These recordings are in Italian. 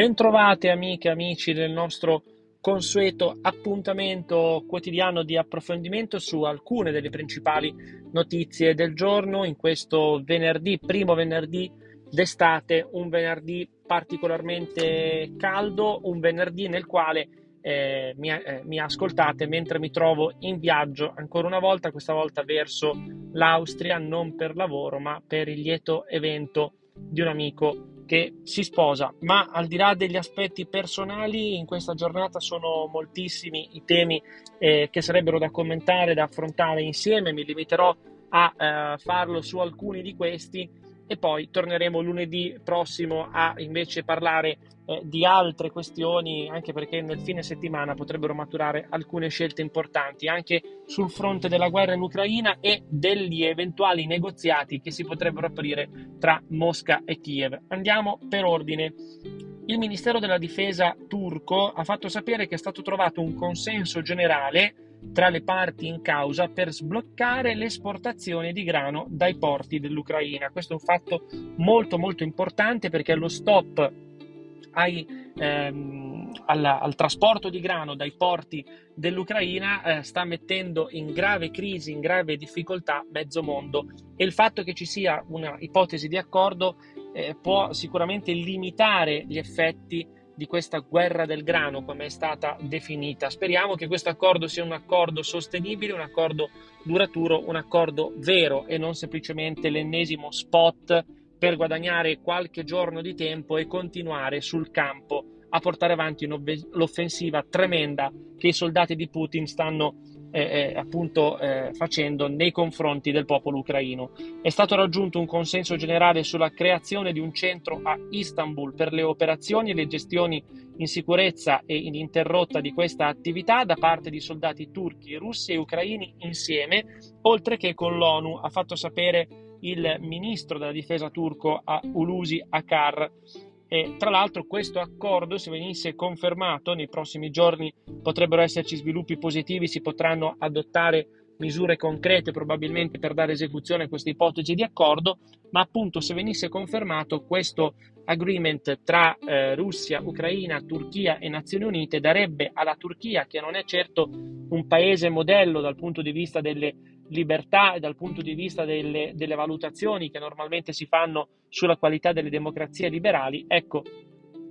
Bentrovate amiche e amici del nostro consueto appuntamento quotidiano di approfondimento su alcune delle principali notizie del giorno in questo venerdì, primo venerdì d'estate, un venerdì particolarmente caldo, un venerdì nel quale eh, mi, eh, mi, ascoltate mentre mi trovo in viaggio ancora una volta, questa volta verso l'Austria, non per lavoro ma per il lieto evento di un amico che si sposa. Ma al di là degli aspetti personali, in questa giornata sono moltissimi i temi eh, che sarebbero da commentare, da affrontare insieme. Mi limiterò a eh, farlo su alcuni di questi e poi torneremo lunedì prossimo a invece parlare eh, di altre questioni, anche perché nel fine settimana potrebbero maturare alcune scelte importanti anche sul fronte della guerra in Ucraina e degli eventuali negoziati che si potrebbero aprire tra Mosca e Kiev. Andiamo per ordine. Il Ministero della Difesa turco ha fatto sapere che è stato trovato un consenso generale tra le parti in causa per sbloccare l'esportazione di grano dai porti dell'Ucraina. Questo è un fatto molto molto importante perché lo stop ai, ehm, al, al, trasporto di grano dai porti dell'Ucraina eh, sta mettendo in grave crisi, in grave difficoltà mezzo mondo e il fatto che ci sia una ipotesi di accordo eh, può sicuramente limitare gli effetti di questa guerra del grano, come è stata definita. Speriamo che questo accordo sia un accordo sostenibile, un accordo duraturo, un accordo vero e non semplicemente l'ennesimo spot per guadagnare qualche giorno di tempo e continuare sul campo a portare avanti l'offensiva tremenda che i soldati di Putin stanno eh, eh, appunto eh, facendo nei confronti del popolo ucraino. È stato raggiunto un consenso generale sulla creazione di un centro a Istanbul per le operazioni e le gestioni in sicurezza e ininterrotta di questa attività da parte di soldati turchi, russi e ucraini insieme, oltre che con l'ONU, ha fatto sapere il ministro della difesa turco a Ulusi Akar. E, tra l'altro questo accordo, se venisse confermato, nei prossimi giorni potrebbero esserci sviluppi positivi, si potranno adottare misure concrete probabilmente per dare esecuzione a questa ipotesi di accordo, ma appunto se venisse confermato questo agreement tra eh, Russia, Ucraina, Turchia e Nazioni Unite darebbe alla Turchia, che non è certo un paese modello dal punto di vista delle libertà e dal punto di vista delle, delle valutazioni che normalmente si fanno sulla qualità delle democrazie liberali, ecco,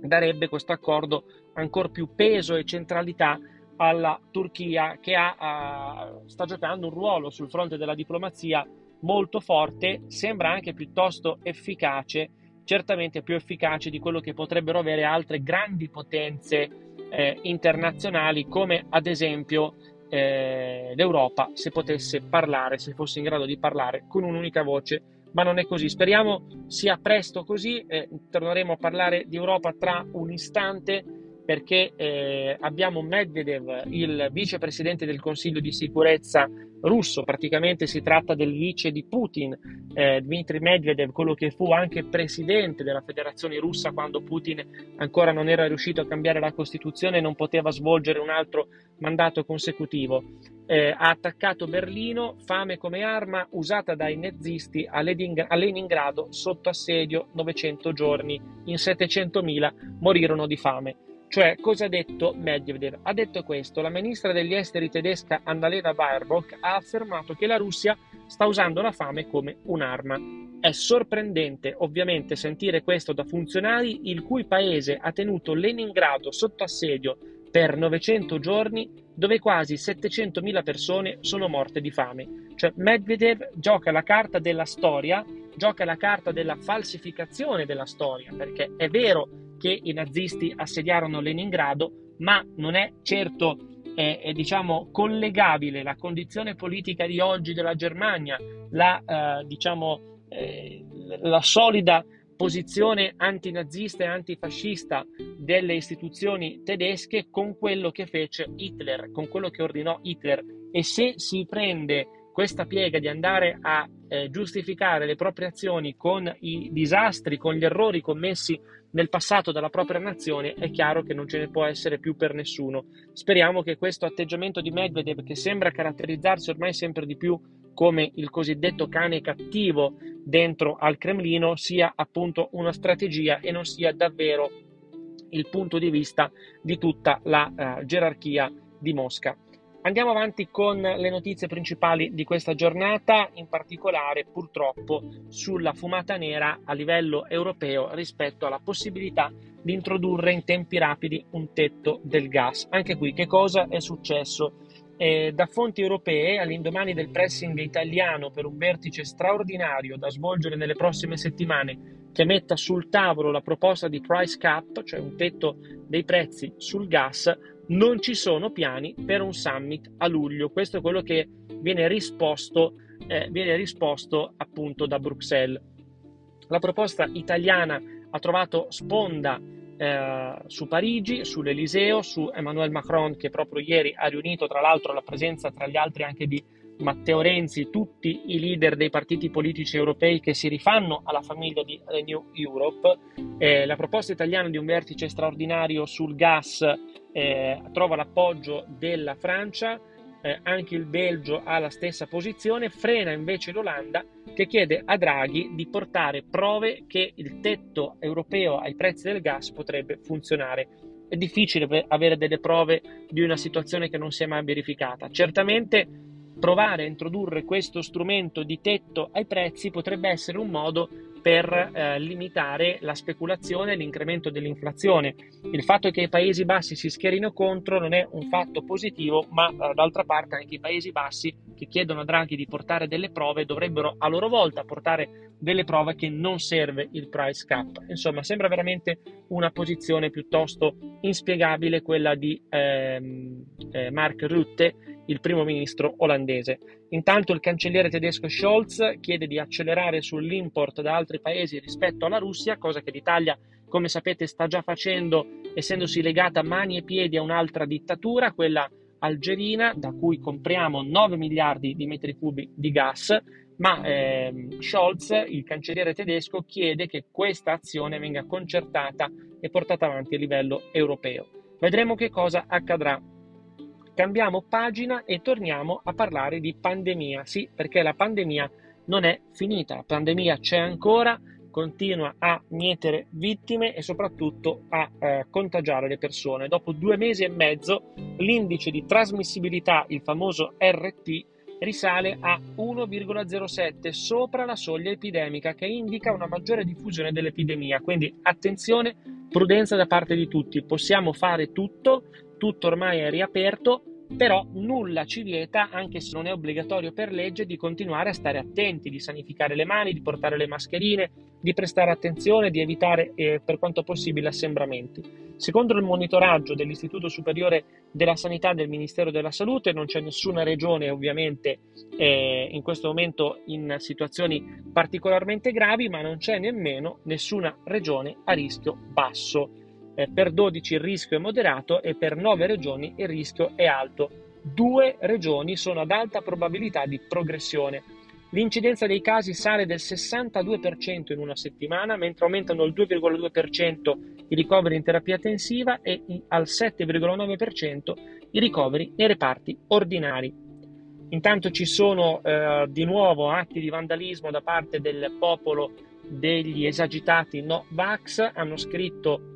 darebbe questo accordo ancora più peso e centralità alla Turchia che ha, uh, sta giocando un ruolo sul fronte della diplomazia molto forte, sembra anche piuttosto efficace, certamente più efficace di quello che potrebbero avere altre grandi potenze eh, internazionali come ad esempio eh, l'Europa se potesse parlare, se fosse in grado di parlare con un'unica voce, ma non è così. Speriamo sia presto così, eh, torneremo a parlare di Europa tra un istante perché eh, abbiamo Medvedev, il vicepresidente del Consiglio di sicurezza russo, praticamente si tratta del vice di Putin, eh, Dmitry Medvedev, quello che fu anche presidente della federazione russa quando Putin ancora non era riuscito a cambiare la Costituzione e non poteva svolgere un altro mandato consecutivo. Eh, ha attaccato Berlino, fame come arma usata dai nazisti a, Lening- a Leningrado sotto assedio 900 giorni, in 700.000 morirono di fame. Cioè, cosa ha detto Medvedev? Ha detto questo, la ministra degli esteri tedesca Annalena Baerbock ha affermato che la Russia sta usando la fame come un'arma. È sorprendente ovviamente sentire questo da funzionari il cui paese ha tenuto Leningrado sotto assedio per 900 giorni dove quasi 700.000 persone sono morte di fame. Cioè Medvedev gioca la carta della storia, gioca la carta della falsificazione della storia, perché è vero che i nazisti assediarono Leningrado, ma non è certo eh, è, diciamo, collegabile la condizione politica di oggi della Germania, la, eh, diciamo, eh, la solida posizione antinazista e antifascista delle istituzioni tedesche con quello che fece Hitler, con quello che ordinò Hitler. E se si prende questa piega di andare a eh, giustificare le proprie azioni con i disastri, con gli errori commessi nel passato dalla propria nazione, è chiaro che non ce ne può essere più per nessuno. Speriamo che questo atteggiamento di Medvedev, che sembra caratterizzarsi ormai sempre di più come il cosiddetto cane cattivo dentro al Cremlino, sia appunto una strategia e non sia davvero il punto di vista di tutta la uh, gerarchia di Mosca. Andiamo avanti con le notizie principali di questa giornata, in particolare purtroppo sulla fumata nera a livello europeo rispetto alla possibilità di introdurre in tempi rapidi un tetto del gas. Anche qui che cosa è successo? Eh, da fonti europee, all'indomani del pressing italiano per un vertice straordinario da svolgere nelle prossime settimane che metta sul tavolo la proposta di price cap, cioè un tetto dei prezzi sul gas, non ci sono piani per un summit a luglio. Questo è quello che viene risposto, eh, viene risposto appunto da Bruxelles. La proposta italiana ha trovato sponda eh, su Parigi, sull'Eliseo, su Emmanuel Macron che proprio ieri ha riunito tra l'altro la presenza tra gli altri anche di Matteo Renzi, tutti i leader dei partiti politici europei che si rifanno alla famiglia di Renew Europe. Eh, la proposta italiana di un vertice straordinario sul gas eh, trova l'appoggio della Francia, eh, anche il Belgio ha la stessa posizione, frena invece l'Olanda che chiede a Draghi di portare prove che il tetto europeo ai prezzi del gas potrebbe funzionare. È difficile avere delle prove di una situazione che non si è mai verificata. Certamente provare a introdurre questo strumento di tetto ai prezzi potrebbe essere un modo per eh, limitare la speculazione e l'incremento dell'inflazione. Il fatto che i Paesi Bassi si schierino contro non è un fatto positivo, ma eh, d'altra parte anche i Paesi Bassi che chiedono a Draghi di portare delle prove dovrebbero a loro volta portare delle prove che non serve il price cap. Insomma, sembra veramente una posizione piuttosto inspiegabile quella di ehm, eh, Mark Rutte, il primo ministro olandese. Intanto il cancelliere tedesco Scholz chiede di accelerare sull'import da altri paesi rispetto alla Russia, cosa che l'Italia, come sapete, sta già facendo, essendosi legata mani e piedi a un'altra dittatura, quella algerina, da cui compriamo 9 miliardi di metri cubi di gas, ma eh, Scholz, il cancelliere tedesco, chiede che questa azione venga concertata e portata avanti a livello europeo. Vedremo che cosa accadrà Cambiamo pagina e torniamo a parlare di pandemia. Sì, perché la pandemia non è finita, la pandemia c'è ancora, continua a mietere vittime e soprattutto a eh, contagiare le persone. Dopo due mesi e mezzo l'indice di trasmissibilità, il famoso RT, risale a 1,07 sopra la soglia epidemica che indica una maggiore diffusione dell'epidemia. Quindi attenzione, prudenza da parte di tutti. Possiamo fare tutto, tutto ormai è riaperto, però nulla ci vieta, anche se non è obbligatorio per legge, di continuare a stare attenti, di sanificare le mani, di portare le mascherine, di prestare attenzione, di evitare eh, per quanto possibile assembramenti. Secondo il monitoraggio dell'Istituto Superiore della Sanità del Ministero della Salute non c'è nessuna regione ovviamente eh, in questo momento in situazioni particolarmente gravi, ma non c'è nemmeno nessuna regione a rischio basso eh, per 12 il rischio è moderato e per 9 regioni il rischio è alto. Due regioni sono ad alta probabilità di progressione. L'incidenza dei casi sale del 62% in una settimana, mentre aumentano il 2,2% i ricoveri in terapia tensiva e al 7,9% i ricoveri nei reparti ordinari. Intanto ci sono eh, di nuovo atti di vandalismo da parte del popolo degli esagitati no vax, hanno scritto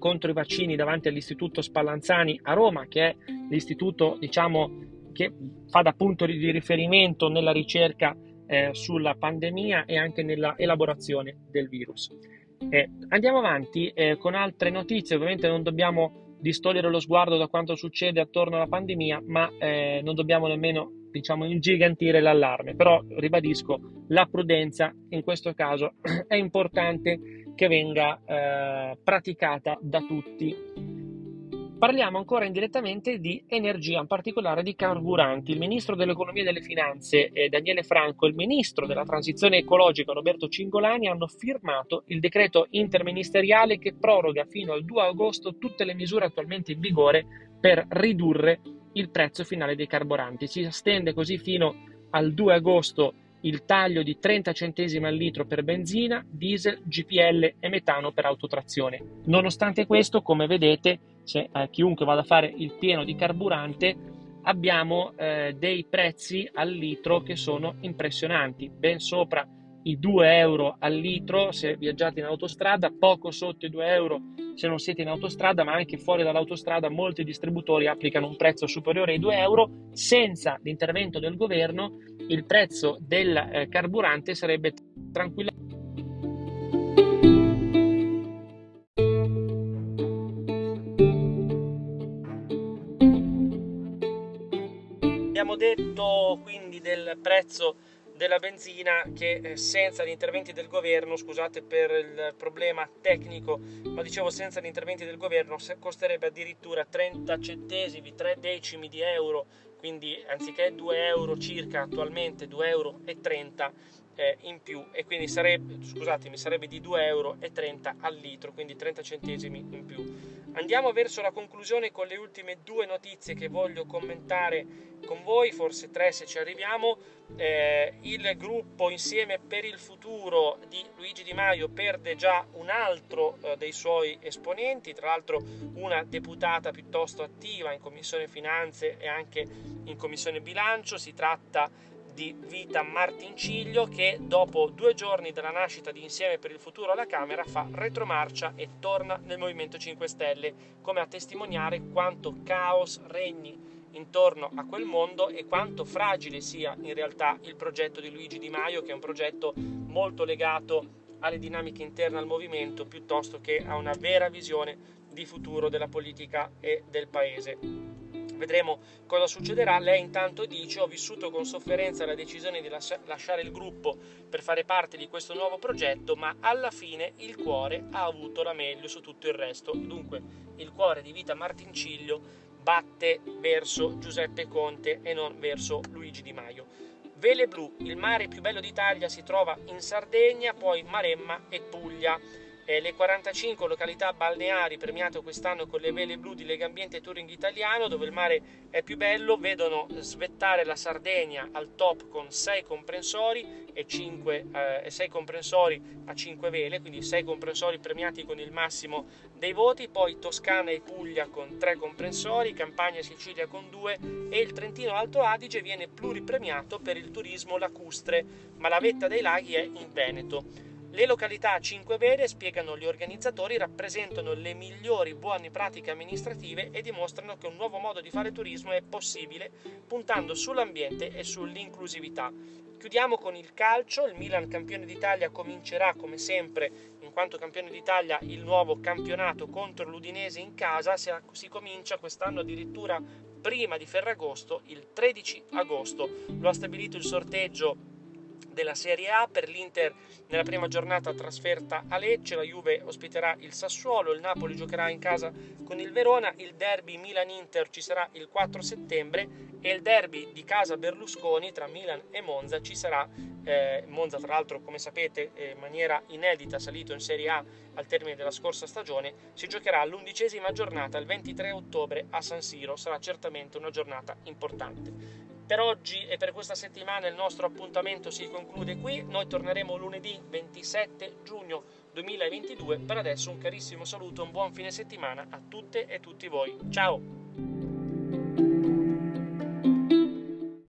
contro i vaccini davanti all'Istituto Spallanzani a Roma, che è l'istituto diciamo, che fa da punto di riferimento nella ricerca eh, sulla pandemia e anche nella elaborazione del virus. Eh, andiamo avanti eh, con altre notizie, ovviamente non dobbiamo distogliere lo sguardo da quanto succede attorno alla pandemia, ma eh, non dobbiamo nemmeno diciamo, ingigantire l'allarme, però ribadisco, la prudenza in questo caso è importante che venga eh, praticata da tutti. Parliamo ancora indirettamente di energia, in particolare di carburanti. Il ministro dell'economia e delle finanze eh, Daniele Franco e il ministro della transizione ecologica Roberto Cingolani hanno firmato il decreto interministeriale che proroga fino al 2 agosto tutte le misure attualmente in vigore per ridurre il prezzo finale dei carburanti. Si estende così fino al 2 agosto il taglio di 30 centesimi al litro per benzina, diesel, GPL e metano per autotrazione. Nonostante questo, come vedete, se eh, chiunque vada a fare il pieno di carburante, abbiamo eh, dei prezzi al litro che sono impressionanti, ben sopra i 2 euro al litro se viaggiate in autostrada, poco sotto i 2 euro se non siete in autostrada, ma anche fuori dall'autostrada molti distributori applicano un prezzo superiore ai 2 euro. Senza l'intervento del governo il prezzo del eh, carburante sarebbe tranquillamente Abbiamo detto quindi del prezzo della benzina che eh, senza gli interventi del governo, scusate per il problema tecnico, ma dicevo senza gli interventi del governo costerebbe addirittura 30 centesimi, 3 decimi di euro, quindi anziché 2 euro circa attualmente 2,30 euro eh, in più e quindi sarebbe, scusatemi, sarebbe di 2,30 euro al litro, quindi 30 centesimi in più. Andiamo verso la conclusione con le ultime due notizie che voglio commentare con voi, forse tre se ci arriviamo. Eh, il gruppo Insieme per il futuro di Luigi Di Maio perde già un altro eh, dei suoi esponenti, tra l'altro una deputata piuttosto attiva in Commissione Finanze e anche in Commissione Bilancio. Si tratta di Vita Martinciglio che dopo due giorni dalla nascita di Insieme per il Futuro alla Camera fa retromarcia e torna nel Movimento 5 Stelle come a testimoniare quanto caos regni intorno a quel mondo e quanto fragile sia in realtà il progetto di Luigi Di Maio che è un progetto molto legato alle dinamiche interne al movimento piuttosto che a una vera visione di futuro della politica e del paese vedremo cosa succederà. Lei intanto dice ho vissuto con sofferenza la decisione di lasciare il gruppo per fare parte di questo nuovo progetto, ma alla fine il cuore ha avuto la meglio su tutto il resto. Dunque il cuore di Vita Martinciglio batte verso Giuseppe Conte e non verso Luigi Di Maio. Vele Blu, il mare più bello d'Italia, si trova in Sardegna, poi Maremma e Puglia. Eh, le 45 località balneari premiate quest'anno con le vele blu di Legambiente Touring Italiano, dove il mare è più bello, vedono svettare la Sardegna al top con 6 comprensori e 5, eh, 6 comprensori a 5 vele, quindi 6 comprensori premiati con il massimo dei voti, poi Toscana e Puglia con 3 comprensori, Campania e Sicilia con 2 e il Trentino Alto Adige viene pluripremiato per il turismo lacustre, ma la vetta dei laghi è in Veneto. Le località a 5 vere, spiegano gli organizzatori, rappresentano le migliori buone pratiche amministrative e dimostrano che un nuovo modo di fare turismo è possibile puntando sull'ambiente e sull'inclusività. Chiudiamo con il calcio, il Milan campione d'Italia comincerà come sempre, in quanto campione d'Italia, il nuovo campionato contro l'Udinese in casa, si comincia quest'anno addirittura prima di Ferragosto, il 13 agosto. Lo ha stabilito il sorteggio della Serie A. Per l'Inter nella prima giornata trasferta a Lecce, la Juve ospiterà il Sassuolo, il Napoli giocherà in casa con il Verona, il derby Milan-Inter ci sarà il 4 settembre e il derby di casa Berlusconi tra Milan e Monza ci sarà, eh, Monza tra l'altro come sapete in maniera inedita salito in Serie A al termine della scorsa stagione, si giocherà l'undicesima giornata il 23 ottobre a San Siro, sarà certamente una giornata importante. Per oggi e per questa settimana il nostro appuntamento si conclude qui, noi torneremo lunedì 27 giugno 2022, per adesso un carissimo saluto, un buon fine settimana a tutte e tutti voi, ciao!